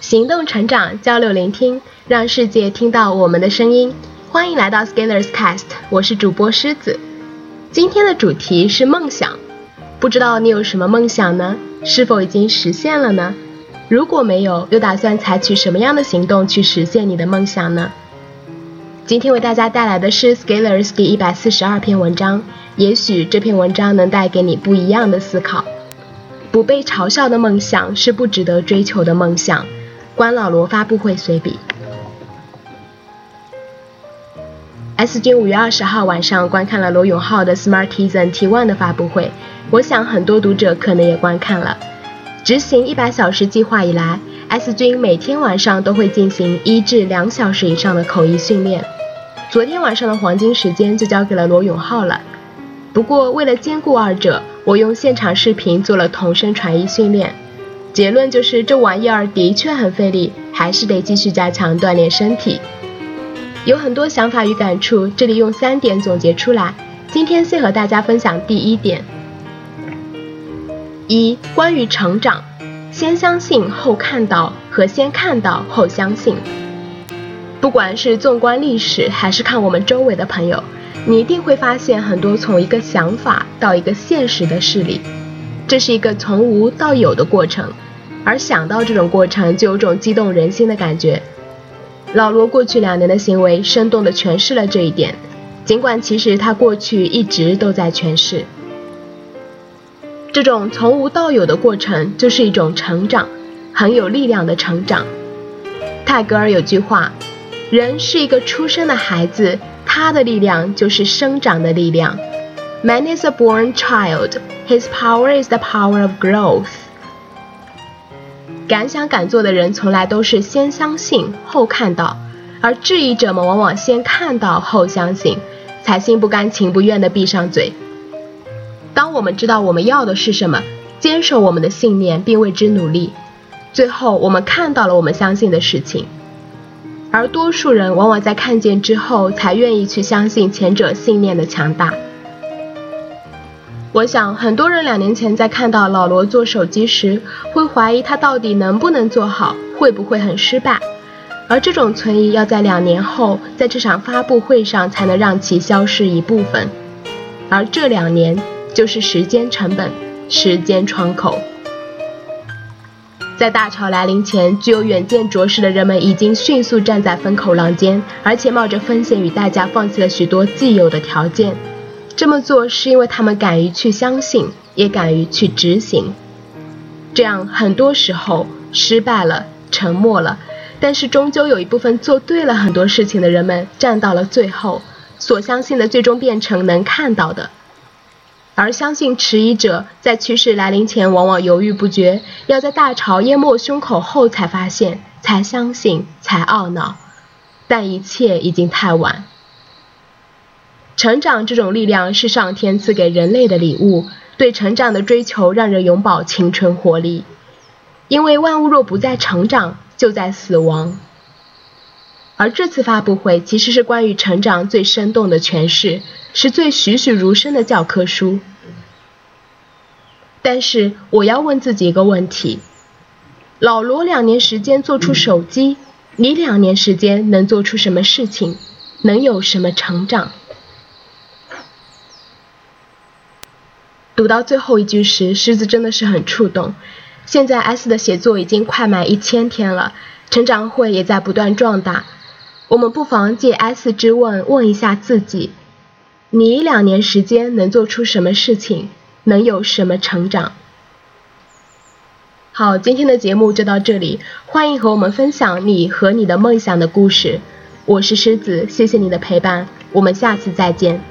行动成长，交流聆听，让世界听到我们的声音。欢迎来到 Scanners Cast，我是主播狮子。今天的主题是梦想，不知道你有什么梦想呢？是否已经实现了呢？如果没有，又打算采取什么样的行动去实现你的梦想呢？今天为大家带来的是 Scalers 第一百四十二篇文章，也许这篇文章能带给你不一样的思考。不被嘲笑的梦想是不值得追求的梦想。关老罗发布会随笔。S 君五月二十号晚上观看了罗永浩的 Smartisan T1 的发布会，我想很多读者可能也观看了。执行一百小时计划以来，S 君每天晚上都会进行一至两小时以上的口译训练。昨天晚上的黄金时间就交给了罗永浩了。不过为了兼顾二者，我用现场视频做了同声传译训练。结论就是这玩意儿的确很费力，还是得继续加强锻炼身体。有很多想法与感触，这里用三点总结出来。今天先和大家分享第一点：一、关于成长，先相信后看到和先看到后相信。不管是纵观历史，还是看我们周围的朋友，你一定会发现很多从一个想法到一个现实的事例，这是一个从无到有的过程。而想到这种过程，就有种激动人心的感觉。老罗过去两年的行为，生动地诠释了这一点。尽管其实他过去一直都在诠释，这种从无到有的过程，就是一种成长，很有力量的成长。泰戈尔有句话。人是一个出生的孩子，他的力量就是生长的力量。Man is a born child. His power is the power of growth. 敢想敢做的人从来都是先相信后看到，而质疑者们往往先看到后相信，才心不甘情不愿地闭上嘴。当我们知道我们要的是什么，坚守我们的信念并为之努力，最后我们看到了我们相信的事情。而多数人往往在看见之后，才愿意去相信前者信念的强大。我想，很多人两年前在看到老罗做手机时，会怀疑他到底能不能做好，会不会很失败。而这种存疑，要在两年后，在这场发布会上才能让其消失一部分。而这两年，就是时间成本，时间窗口。在大潮来临前，具有远见卓识的人们已经迅速站在风口浪尖，而且冒着风险与代价放弃了许多既有的条件。这么做是因为他们敢于去相信，也敢于去执行。这样很多时候失败了，沉默了，但是终究有一部分做对了很多事情的人们站到了最后，所相信的最终变成能看到的。而相信迟疑者在趋势来临前往往犹豫不决，要在大潮淹没胸口后才发现，才相信，才懊恼，但一切已经太晚。成长这种力量是上天赐给人类的礼物，对成长的追求让人永葆青春活力，因为万物若不再成长，就在死亡。而这次发布会其实是关于成长最生动的诠释，是最栩栩如生的教科书。但是我要问自己一个问题：老罗两年时间做出手机，你两年时间能做出什么事情？能有什么成长？读到最后一句时，狮子真的是很触动。现在 S 的写作已经快满一千天了，成长会也在不断壮大。我们不妨借 S 之问问一下自己：你两年时间能做出什么事情？能有什么成长？好，今天的节目就到这里，欢迎和我们分享你和你的梦想的故事。我是狮子，谢谢你的陪伴，我们下次再见。